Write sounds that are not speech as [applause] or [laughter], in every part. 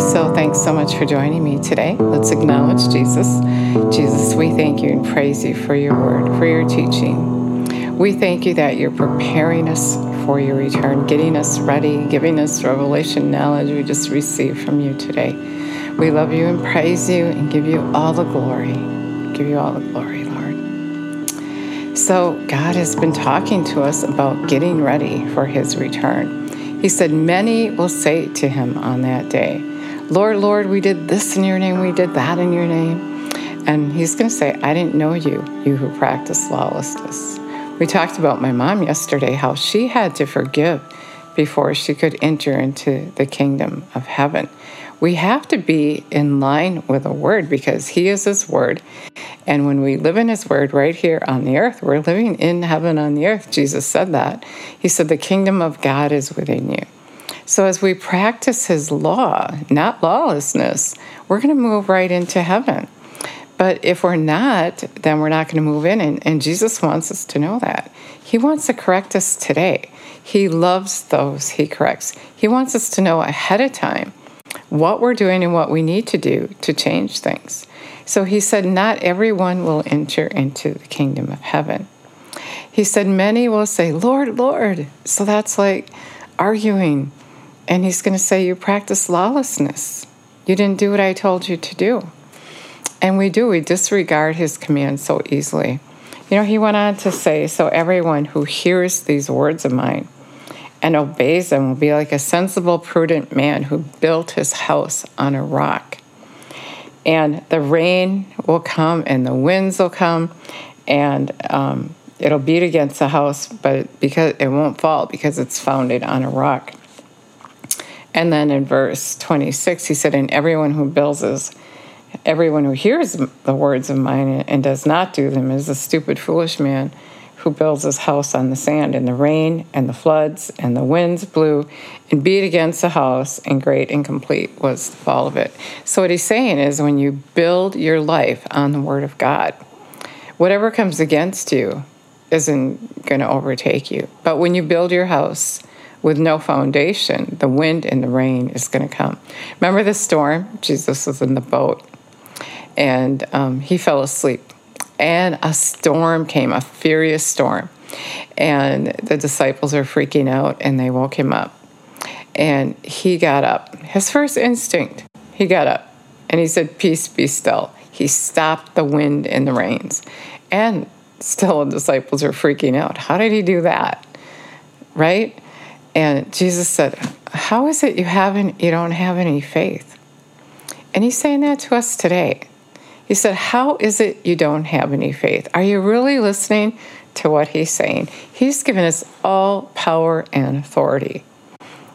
So thanks so much for joining me today. Let's acknowledge Jesus. Jesus, we thank you and praise you for your word, for your teaching. We thank you that you're preparing us for your return, getting us ready, giving us revelation knowledge we just received from you today. We love you and praise you and give you all the glory. Give you all the glory, Lord. So, God has been talking to us about getting ready for his return. He said, Many will say to him on that day, Lord, Lord, we did this in your name, we did that in your name. And he's going to say, I didn't know you, you who practice lawlessness. We talked about my mom yesterday, how she had to forgive before she could enter into the kingdom of heaven. We have to be in line with the word because he is his word. And when we live in his word right here on the earth, we're living in heaven on the earth. Jesus said that. He said, The kingdom of God is within you. So as we practice his law, not lawlessness, we're going to move right into heaven. But if we're not, then we're not going to move in. And, and, Jesus wants us to know that. He wants to correct us today. He loves those he corrects. He wants us to know ahead of time what we're doing and what we need to do to change things. So he said, Not everyone will enter into the kingdom of heaven. He said, Many will say, Lord, Lord. So that's like arguing. And he's going to say, You practice lawlessness. You didn't do what I told you to do. And we do, we disregard his commands so easily. You know, he went on to say, So everyone who hears these words of mine and obeys them will be like a sensible, prudent man who built his house on a rock. And the rain will come and the winds will come and um, it'll beat against the house, but because it won't fall because it's founded on a rock. And then in verse 26, he said, And everyone who builds his everyone who hears the words of mine and does not do them is a stupid, foolish man who builds his house on the sand, and the rain and the floods and the winds blew and beat against the house, and great and complete was the fall of it. So, what he's saying is when you build your life on the Word of God, whatever comes against you isn't going to overtake you. But when you build your house, with no foundation, the wind and the rain is going to come. Remember the storm? Jesus was in the boat and um, he fell asleep and a storm came, a furious storm. And the disciples are freaking out and they woke him up. And he got up. His first instinct, he got up and he said, Peace be still. He stopped the wind and the rains. And still the disciples are freaking out. How did he do that? Right? And Jesus said, How is it you haven't you don't have any faith? And he's saying that to us today. He said, How is it you don't have any faith? Are you really listening to what he's saying? He's given us all power and authority.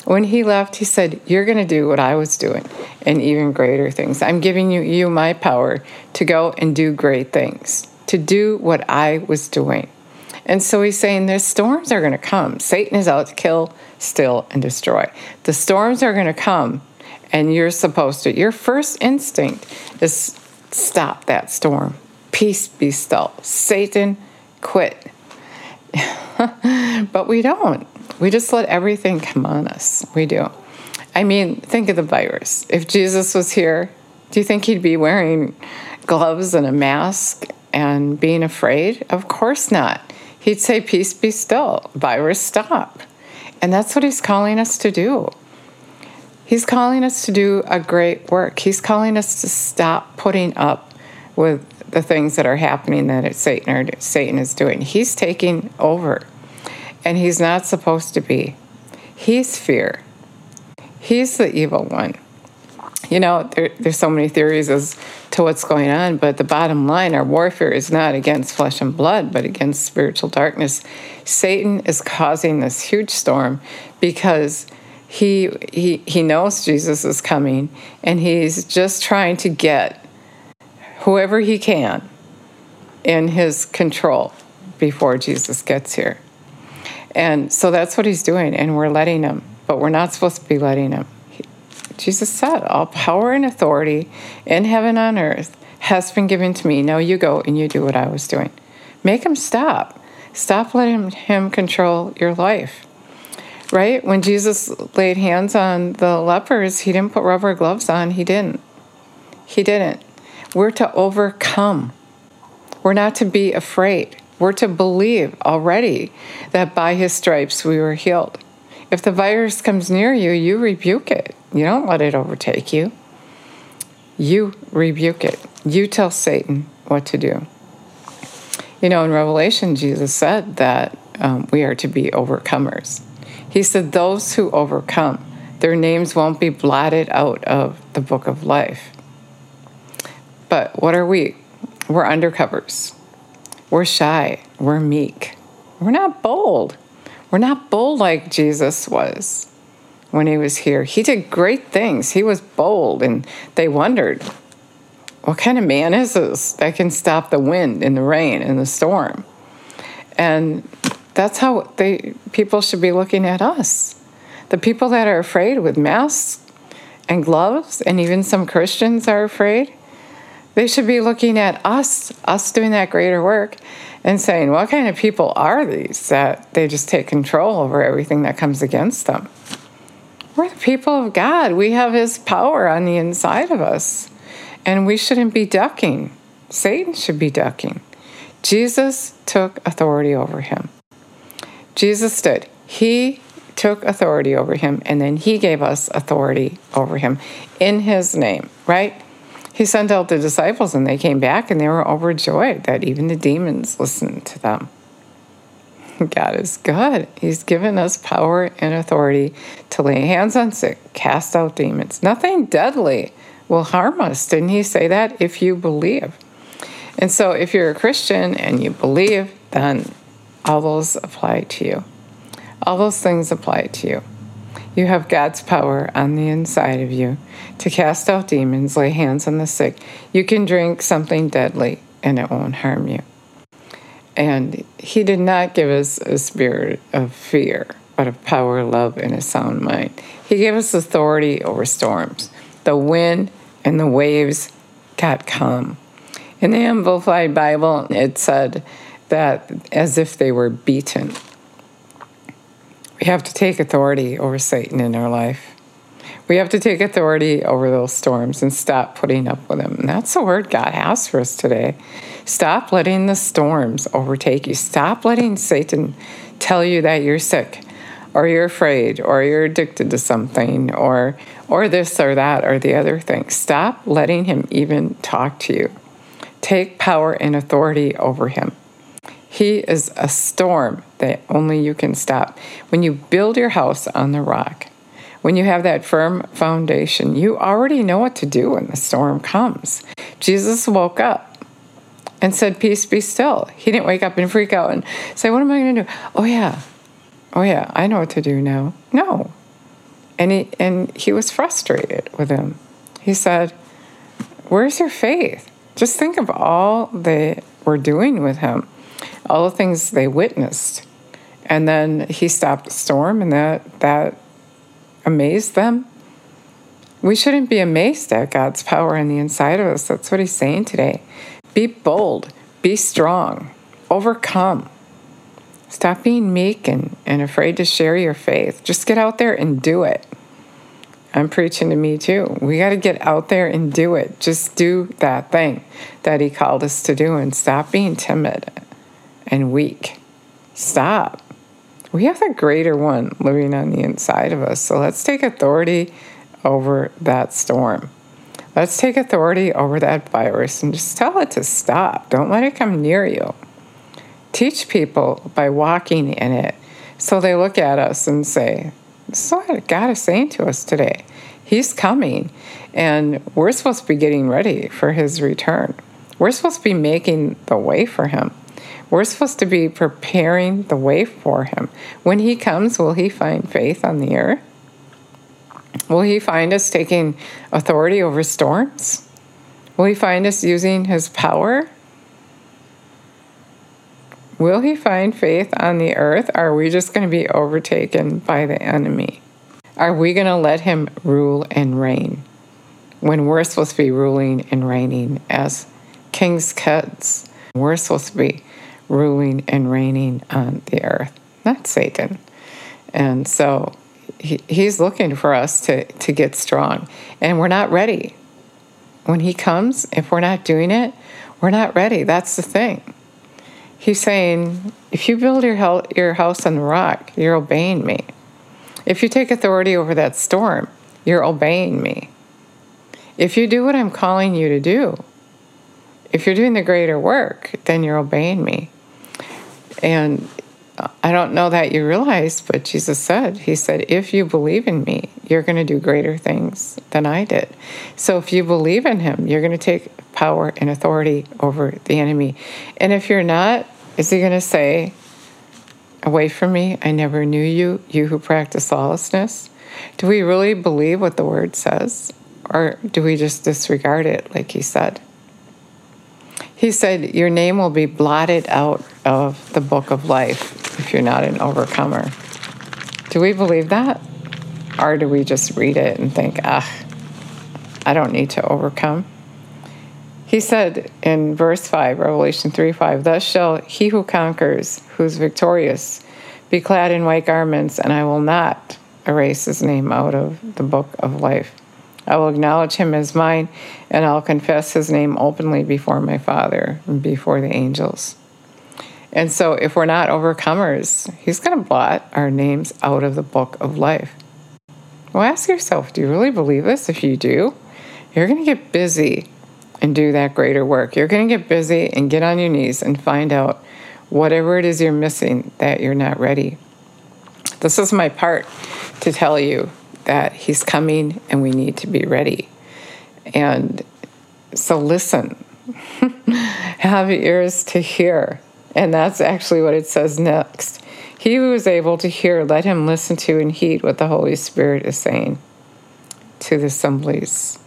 When he left, he said, You're going to do what I was doing and even greater things. I'm giving you, you my power to go and do great things, to do what I was doing. And so he's saying the storms are going to come. Satan is out to kill, steal, and destroy. The storms are going to come, and you're supposed to. Your first instinct is stop that storm. Peace be still. Satan, quit. [laughs] but we don't. We just let everything come on us. We do. I mean, think of the virus. If Jesus was here, do you think he'd be wearing gloves and a mask and being afraid? Of course not. He'd say, Peace be still, virus stop. And that's what he's calling us to do. He's calling us to do a great work. He's calling us to stop putting up with the things that are happening that Satan or Satan is doing. He's taking over, and he's not supposed to be. He's fear. He's the evil one. [laughs] You know, there, there's so many theories as to what's going on, but the bottom line, our warfare is not against flesh and blood, but against spiritual darkness. Satan is causing this huge storm because he he he knows Jesus is coming and he's just trying to get whoever he can in his control before Jesus gets here. And so that's what he's doing and we're letting him, but we're not supposed to be letting him. Jesus said, "All power and authority in heaven and on earth has been given to me. Now you go and you do what I was doing." Make him stop. Stop letting him control your life. Right? When Jesus laid hands on the lepers, he didn't put rubber gloves on. He didn't. He didn't. We're to overcome. We're not to be afraid. We're to believe already that by his stripes we were healed. If the virus comes near you, you rebuke it. You don't let it overtake you. You rebuke it. You tell Satan what to do. You know, in Revelation, Jesus said that um, we are to be overcomers. He said, Those who overcome, their names won't be blotted out of the book of life. But what are we? We're undercovers. We're shy. We're meek. We're not bold. We're not bold like Jesus was when he was here. He did great things. He was bold, and they wondered, what kind of man is this that can stop the wind and the rain and the storm? And that's how they people should be looking at us. The people that are afraid with masks and gloves, and even some Christians are afraid, they should be looking at us, us doing that greater work, and saying, what kind of people are these that they just take control over everything that comes against them? We're the people of God. We have His power on the inside of us, and we shouldn't be ducking. Satan should be ducking. Jesus took authority over him. Jesus did. He took authority over him, and then he gave us authority over him in his name, right? He sent out the disciples, and they came back and they were overjoyed that even the demons listened to them. [laughs] God is good. He's given us power and authority to lay hands on sick, cast out demons. Nothing deadly will harm us. Didn't he say that? If you believe. And so, if you're a Christian and you believe, then all those apply to you. All those things apply to you. You have God's power on the inside of you to cast out demons, lay hands on the sick. You can drink something deadly and it won't harm you. And He did not give us a spirit of fear, but of power, love, and a sound mind. He gave us authority over storms. The wind and the waves got calm. In the Amplified Bible, it said that as if they were beaten. We have to take authority over Satan in our life. We have to take authority over those storms and stop putting up with them. And that's the word God has for us today. Stop letting the storms overtake you. Stop letting Satan tell you that you're sick or you're afraid or you're addicted to something or or this or that or the other thing. Stop letting him even talk to you. Take power and authority over him. He is a storm that only you can stop. When you build your house on the rock, when you have that firm foundation, you already know what to do when the storm comes. Jesus woke up and said, Peace be still. He didn't wake up and freak out and say, What am I going to do? Oh, yeah. Oh, yeah. I know what to do now. No. And he, and he was frustrated with him. He said, Where's your faith? Just think of all they were doing with him all the things they witnessed. And then he stopped the storm, and that, that amazed them. We shouldn't be amazed at God's power on the inside of us. That's what he's saying today. Be bold, be strong, overcome. Stop being meek and, and afraid to share your faith. Just get out there and do it. I'm preaching to me too. We got to get out there and do it. Just do that thing that He called us to do and stop being timid and weak. Stop. We have a greater one living on the inside of us. So let's take authority over that storm. Let's take authority over that virus and just tell it to stop. Don't let it come near you. Teach people by walking in it so they look at us and say, This is what God is saying to us today. He's coming, and we're supposed to be getting ready for His return. We're supposed to be making the way for Him. We're supposed to be preparing the way for him. When he comes, will he find faith on the earth? Will he find us taking authority over storms? Will he find us using his power? Will he find faith on the earth? Are we just going to be overtaken by the enemy? Are we going to let him rule and reign when we're supposed to be ruling and reigning as king's kids? We're supposed to be ruling and reigning on the earth, not Satan. And so he, he's looking for us to, to get strong. And we're not ready. When he comes, if we're not doing it, we're not ready. That's the thing. He's saying, if you build your, your house on the rock, you're obeying me. If you take authority over that storm, you're obeying me. If you do what I'm calling you to do, if you're doing the greater work, then you're obeying me. And I don't know that you realize, but Jesus said, He said, if you believe in me, you're going to do greater things than I did. So if you believe in Him, you're going to take power and authority over the enemy. And if you're not, is He going to say, Away from me, I never knew you, you who practice lawlessness? Do we really believe what the word says? Or do we just disregard it, like He said? He said, Your name will be blotted out of the book of life if you're not an overcomer. Do we believe that? Or do we just read it and think, ah, I don't need to overcome? He said in verse 5, Revelation 3 5, Thus shall he who conquers, who's victorious, be clad in white garments, and I will not erase his name out of the book of life. I will acknowledge him as mine, and I'll confess his name openly before my Father and before the angels. And so, if we're not overcomers, he's going to blot our names out of the book of life. Well, ask yourself do you really believe this? If you do, you're going to get busy and do that greater work. You're going to get busy and get on your knees and find out whatever it is you're missing that you're not ready. This is my part to tell you that He's coming and we need to be ready. And so listen, [laughs] have ears to hear. And that's actually what it says next. He who is able to hear, let him listen to and heed what the Holy Spirit is saying to the assemblies.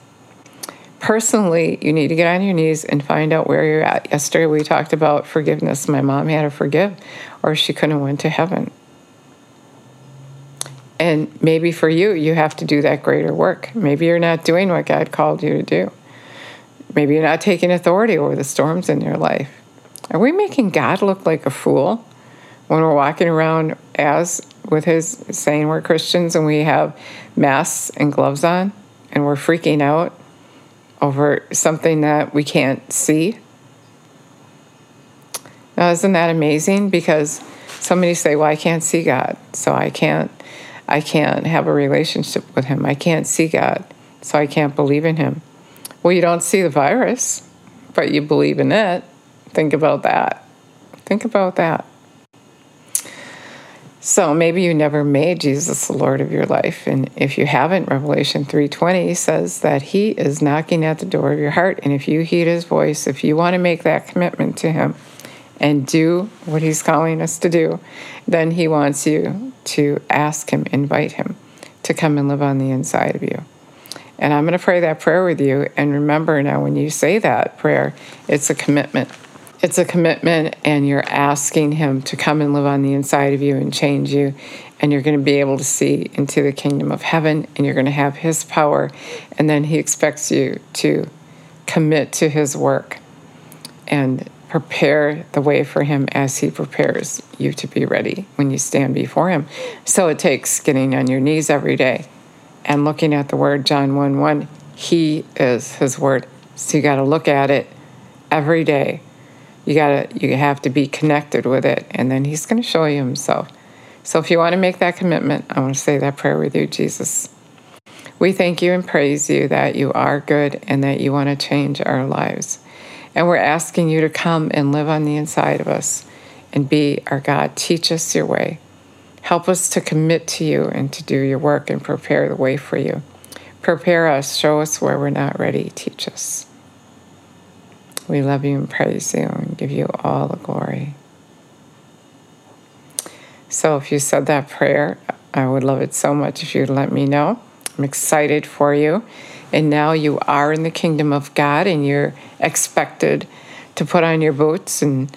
Personally, you need to get on your knees and find out where you're at. Yesterday we talked about forgiveness. My mom had to forgive, or she couldn't went to heaven. And maybe for you, you have to do that greater work. Maybe you're not doing what God called you to do. Maybe you're not taking authority over the storms in your life. Are we making God look like a fool when we're walking around as with his saying we're Christians and we have masks and gloves on and we're freaking out over something that we can't see? Now, isn't that amazing? Because somebody say, "Well, I can't see God, so I can't I can't have a relationship with him. I can't see God, so I can't believe in him. Well, you don't see the virus, but you believe in it. Think about that. Think about that. So maybe you never made Jesus the Lord of your life, and if you haven't, Revelation 3:20 says that he is knocking at the door of your heart, and if you heed his voice, if you want to make that commitment to him, and do what He's calling us to do, then He wants you to ask Him, invite Him to come and live on the inside of you. And I'm going to pray that prayer with you. And remember now, when you say that prayer, it's a commitment. It's a commitment, and you're asking Him to come and live on the inside of you and change you. And you're going to be able to see into the kingdom of heaven, and you're going to have His power. And then He expects you to commit to His work and prepare the way for him as he prepares you to be ready when you stand before him. So it takes getting on your knees every day and looking at the word John 1 1. He is his word. So you got to look at it every day. You got to you have to be connected with it and then he's going to show you himself. So if you want to make that commitment, I want to say that prayer with you, Jesus. We thank you and praise you that you are good and that you want to change our lives. And we're asking you to come and live on the inside of us and be our God. Teach us your way. Help us to commit to you and to do your work and prepare the way for you. Prepare us, show us where we're not ready, teach us. We love you and praise you and give you all the glory. So, if you said that prayer, I would love it so much if you'd let me know. I'm excited for you and now you are in the kingdom of God and you're expected to put on your boots and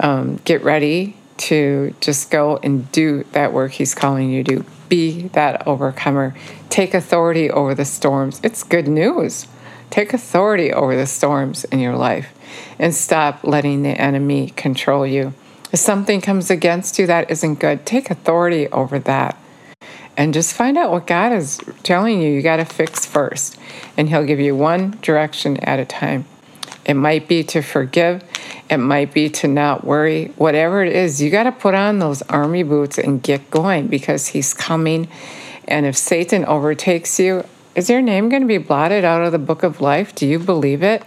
um, get ready to just go and do that work He's calling you to do. Be that overcomer. Take authority over the storms. It's good news. Take authority over the storms in your life and stop letting the enemy control you. If something comes against you that isn't good, take authority over that. And just find out what God is telling you you got to fix first. And He'll give you one direction at a time. It might be to forgive, it might be to not worry. Whatever it is, you got to put on those army boots and get going because He's coming. And if Satan overtakes you, is your name going to be blotted out of the book of life? Do you believe it?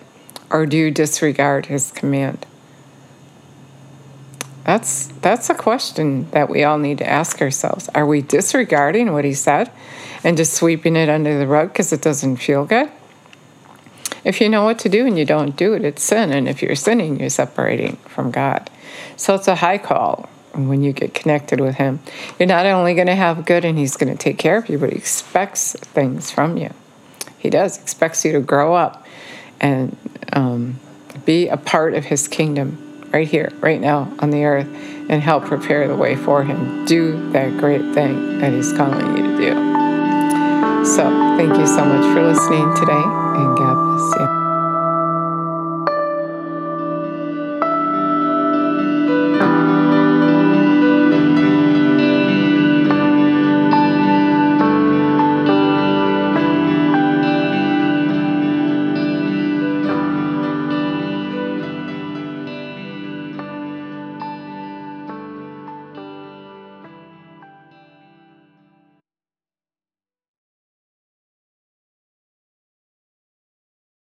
Or do you disregard His command? That's that's a question that we all need to ask ourselves. Are we disregarding what he said and just sweeping it under the rug because it doesn't feel good? If you know what to do and you don't do it, it's sin. And if you're sinning, you're separating from God. So it's a high call when you get connected with Him. You're not only going to have good and He's going to take care of you, but He expects things from you. He does, expects you to grow up and um, be a part of His kingdom right here, right now on the earth, and help prepare the way for Him. Do that great thing that He's calling you to do. So, thank you so much for listening today, and God bless you.